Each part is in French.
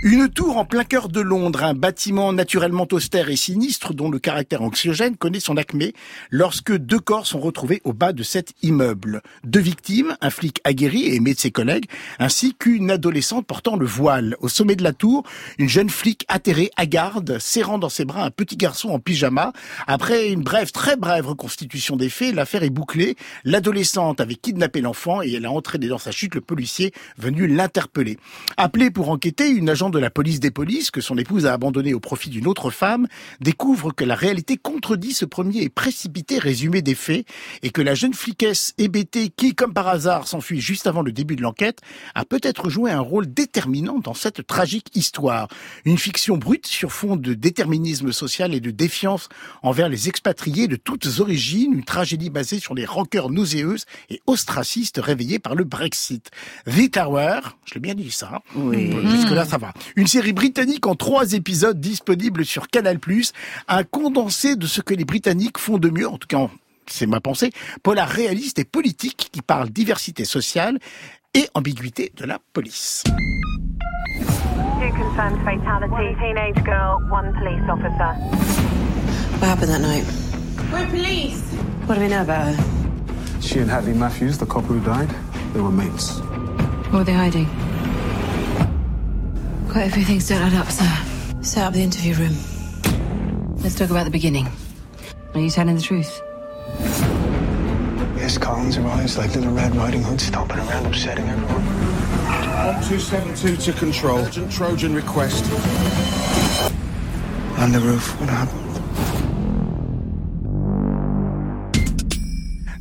Une tour en plein cœur de Londres, un bâtiment naturellement austère et sinistre dont le caractère anxiogène connaît son acmé lorsque deux corps sont retrouvés au bas de cet immeuble. Deux victimes, un flic aguerri et aimé de ses collègues, ainsi qu'une adolescente portant le voile. Au sommet de la tour, une jeune flic atterrée à garde, serrant dans ses bras un petit garçon en pyjama. Après une brève, très brève reconstitution des faits, l'affaire est bouclée. L'adolescente avait kidnappé l'enfant et elle a entraîné dans sa chute le policier venu l'interpeller. Appelé pour enquêter, une agent de la police des polices, que son épouse a abandonné au profit d'une autre femme, découvre que la réalité contredit ce premier et précipité résumé des faits et que la jeune fliquesse hébétée qui, comme par hasard, s'enfuit juste avant le début de l'enquête, a peut-être joué un rôle déterminant dans cette tragique histoire. Une fiction brute sur fond de déterminisme social et de défiance envers les expatriés de toutes origines, une tragédie basée sur les rancœurs nauséeuses et ostracistes réveillées par le Brexit. The Tower, je l'ai bien dit ça, Oui. jusque là ça va. Une série britannique en trois épisodes disponible sur Canal+, un condensé de ce que les Britanniques font de mieux, en tout cas c'est ma pensée, polar réaliste et politique qui parle diversité sociale et ambiguïté de la police. Two confirmed fatality. Teenage girl, one police officer. What happened that night? We're police. What do we know about her? She and Hadley Matthews, the couple who died, they were mates. What were they hiding? Quite a few things don't add up, sir. Set up the interview room. Let's talk about the beginning. Are you telling the truth? Yes, Collins arrives like Little Red Riding Hood, stomping around, upsetting everyone. 1272 to control. Urgent Trojan request. On the roof, what happened?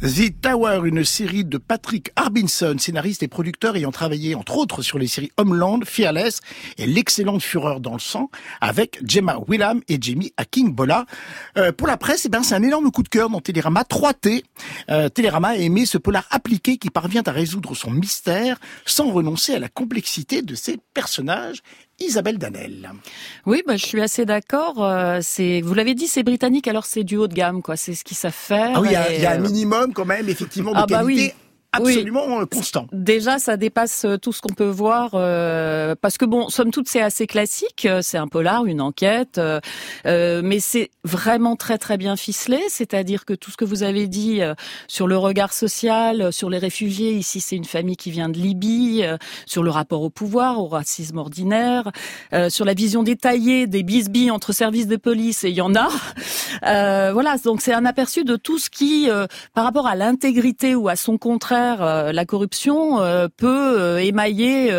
The Tower, une série de Patrick Harbinson, scénariste et producteur ayant travaillé entre autres sur les séries Homeland, Fearless et l'excellente Fureur dans le sang avec Gemma Willam et Jamie Akingbola. Euh, pour la presse, eh ben, c'est un énorme coup de cœur dans Télérama 3T. Euh, Télérama a aimé ce polar appliqué qui parvient à résoudre son mystère sans renoncer à la complexité de ses personnages. Isabelle Danel. Oui, bah, je suis assez d'accord. Euh, c'est, vous l'avez dit, c'est britannique, alors c'est du haut de gamme, quoi. C'est ce qu'ils savent faire. Ah oui, il y a- et, y, a un euh, minimum quand même, effectivement, de Ah bah qualité oui. Absolument euh, constant. Déjà, ça dépasse euh, tout ce qu'on peut voir euh, parce que bon, somme toute, c'est assez classique. euh, C'est un polar, une enquête, euh, euh, mais c'est vraiment très très bien ficelé. C'est-à-dire que tout ce que vous avez dit euh, sur le regard social, sur les réfugiés, ici c'est une famille qui vient de Libye, sur le rapport au pouvoir, au racisme ordinaire, euh, sur la vision détaillée des bisbilles entre services de police et il y en a. Euh, voilà, donc c'est un aperçu de tout ce qui, euh, par rapport à l'intégrité ou à son contraire, euh, la corruption euh, peut euh, émailler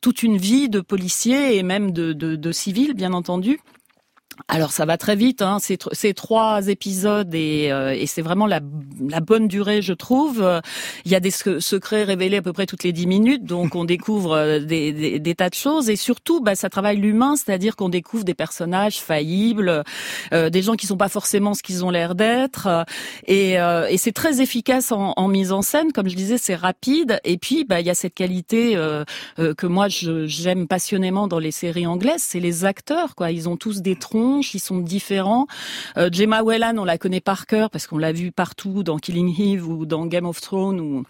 toute une vie de policiers et même de civils, bien entendu. Alors ça va très vite, hein. c'est tr- c'est trois épisodes et, euh, et c'est vraiment la, bonne durée, je trouve. Il y a des sec- secrets révélés à peu près toutes les dix minutes, donc on découvre euh, des, tas de choses et surtout, bah, ça travaille l'humain, c'est-à-dire qu'on découvre des personnages faillibles, euh, des gens qui sont pas forcément ce qu'ils ont l'air d'être, et, euh, et c'est très efficace en, mise en scène, comme je disais, c'est rapide. Et puis, bah, il y a cette qualité euh, euh, que moi j'aime passionnément dans les séries anglaises, c'est les acteurs, quoi. Ils ont tous des tronches, ils sont différents. Euh, Gemma Whelan, on la connaît par cœur parce qu'on l'a vue partout dans Killing Eve ou dans Game of Thrones ou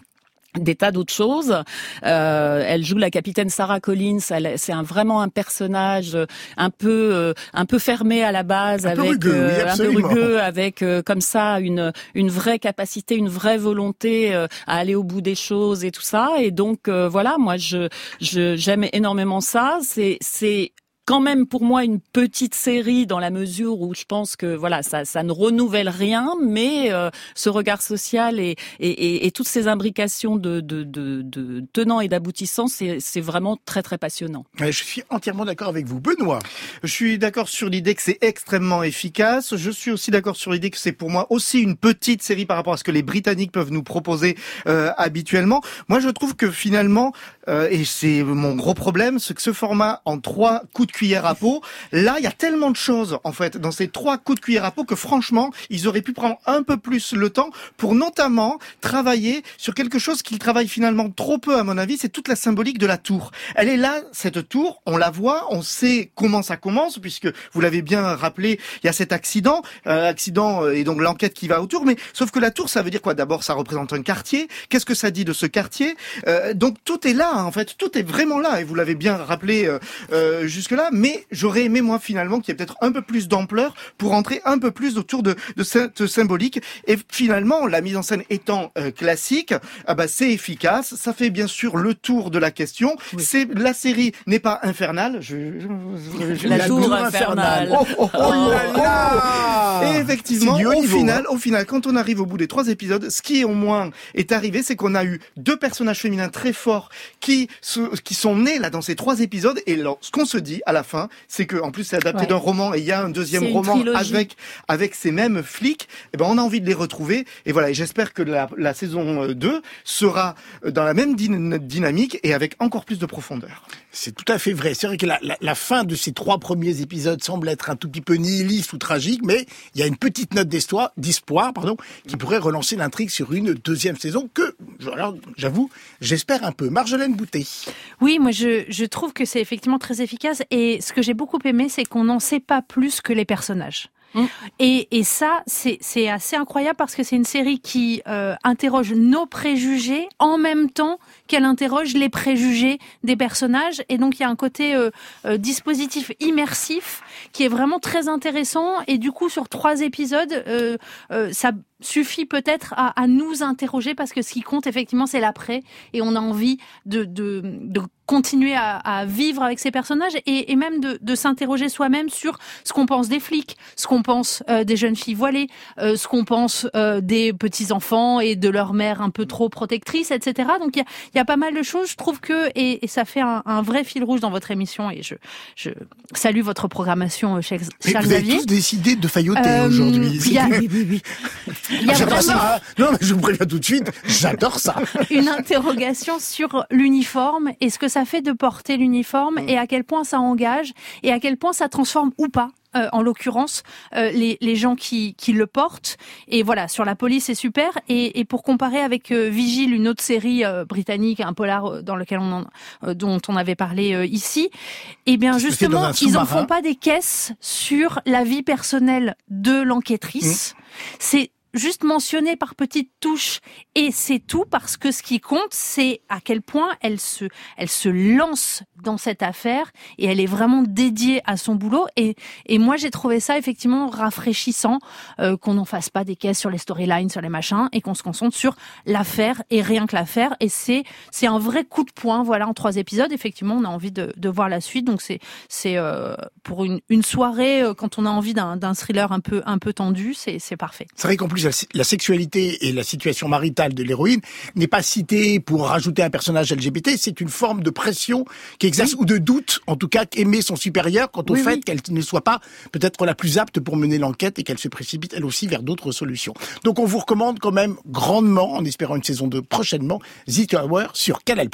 des tas d'autres choses. Euh, elle joue la capitaine Sarah Collins. C'est un, vraiment un personnage euh, un peu euh, un peu fermé à la base, Un peu avec rugueux, oui, un peu rugueux, avec comme ça une une vraie capacité, une vraie volonté à aller au bout des choses et tout ça. Et donc voilà, moi je je j'aime énormément ça. C'est c'est quand même pour moi une petite série dans la mesure où je pense que voilà ça ça ne renouvelle rien mais euh, ce regard social et et, et, et toutes ces imbrications de de, de, de tenants et d'aboutissants c'est c'est vraiment très très passionnant. Je suis entièrement d'accord avec vous. Benoît. Je suis d'accord sur l'idée que c'est extrêmement efficace. Je suis aussi d'accord sur l'idée que c'est pour moi aussi une petite série par rapport à ce que les Britanniques peuvent nous proposer euh, habituellement. Moi, je trouve que finalement, euh, et c'est mon gros problème, c'est que ce format en trois coups de de cuillère à peau. Là, il y a tellement de choses en fait dans ces trois coups de cuillère à peau que franchement, ils auraient pu prendre un peu plus le temps pour notamment travailler sur quelque chose qu'ils travaillent finalement trop peu à mon avis, c'est toute la symbolique de la tour. Elle est là, cette tour, on la voit, on sait comment ça commence puisque vous l'avez bien rappelé, il y a cet accident, euh, accident euh, et donc l'enquête qui va autour. Mais sauf que la tour, ça veut dire quoi? D'abord, ça représente un quartier. Qu'est-ce que ça dit de ce quartier? Euh, Donc tout est là, hein, en fait, tout est vraiment là. Et vous l'avez bien rappelé euh, euh, jusque là. Mais j'aurais aimé moi finalement qu'il y ait peut-être un peu plus d'ampleur pour entrer un peu plus autour de, de cette symbolique. Et finalement, la mise en scène étant euh, classique, ah bah c'est efficace. Ça fait bien sûr le tour de la question. C'est la série n'est pas infernale. Je, je- je- La tour je- infernale. Oh, oh, oh, Oh là là et effectivement, au niveau, final, hein. au final, quand on arrive au bout des trois épisodes, ce qui au moins est arrivé, c'est qu'on a eu deux personnages féminins très forts qui se, qui sont nés là dans ces trois épisodes. Et alors, ce qu'on se dit à la fin, c'est que en plus c'est adapté Ouais. d'un roman et il y a un deuxième roman trilogie. avec avec ces mêmes flics. Et ben on a envie de les retrouver. Et voilà. Et j'espère que la, la saison euh, 2 sera euh, dans la même dyna- dynamique et avec encore plus de profondeur. C'est tout à fait vrai. C'est vrai que la, la- la fin de ces trois premiers épisodes semble être un tout petit peu nihiliste ou tragique, mais il y a une petite note d'espoir, d'espoir, pardon, qui pourrait relancer l'intrigue sur une deuxième saison que, alors, j'avoue, j'espère un peu. Marjolaine Boutet. Oui, moi je, je trouve que c'est effectivement très efficace et ce que j'ai beaucoup aimé, c'est qu'on n'en sait pas plus que les personnages. Mm. Et, et ça, c'est assez incroyable parce que c'est une série qui euh, interroge nos préjugés en même temps qu'elle interroge les préjugés des personnages. Et donc il y a un côté euh, euh, dispositif immersif qui est vraiment très intéressant. Et du coup, sur trois épisodes, ça suffit peut-être à, à nous interroger parce que ce qui compte effectivement c'est l'après et on a envie de, de, de continuer à, à vivre avec ces personnages et, et même de, de s'interroger soi-même sur ce qu'on pense des flics, ce qu'on pense euh, des jeunes filles voilées, euh, ce qu'on pense euh, des petits enfants et de leur mère un peu trop protectrice, etc. Donc il y a, y a pas mal de choses. Je trouve que et, et ça fait un, un vrai fil rouge dans votre émission et je, je salue votre programmation, euh, Charles Charles vous avez Xavier. tous décidé de failloter Euh, aujourd'hui. a- Oui, oui, oui. J'adore vraiment- ça. hein. Non, mais je vous préviens tout de suite, j'adore ça. une interrogation sur l'uniforme et ce que ça fait de porter l'uniforme et à quel point ça engage et à quel point ça transforme ou pas. euh, en l'occurrence, euh, les, les gens qui, qui le portent? Et voilà, sur la police, c'est super. Et, et pour comparer avec euh, Vigile, une autre série euh, britannique, un polar euh, dans lequel on en- euh, dont on avait parlé euh, ici, eh bien justement, ils en font pas des caisses sur la vie personnelle de l'enquêtrice. C'est juste mentionné par petites touches. Et c'est tout parce que ce qui compte c'est à quel point elle se elle se lance dans cette affaire et elle est vraiment dédiée à son boulot. Et et moi j'ai trouvé ça effectivement rafraîchissant euh, qu'on n'en fasse pas des caisses sur les storylines sur les machins et qu'on se concentre sur l'affaire et rien que l'affaire. Et c'est c'est un vrai coup de poing voilà en trois épisodes. Effectivement on a envie de, de voir la suite. Donc c'est c'est euh, pour une une soirée euh, quand on a envie d'un d'un thriller un peu un peu tendu c'est c'est parfait. C'est vrai la, la sexualité et la situation maritale de l'héroïne n'est pas citée pour rajouter un personnage LGBT, c'est une forme de pression qui exerce, ou de doute, en tout cas, qu'aimer son supérieur quant au Oui, fait oui. qu'elle ne soit pas peut-être la plus apte pour mener l'enquête et qu'elle se précipite elle aussi vers d'autres solutions. Donc on vous recommande quand même grandement, en espérant une saison 2 prochainement, The Tower sur Canal+.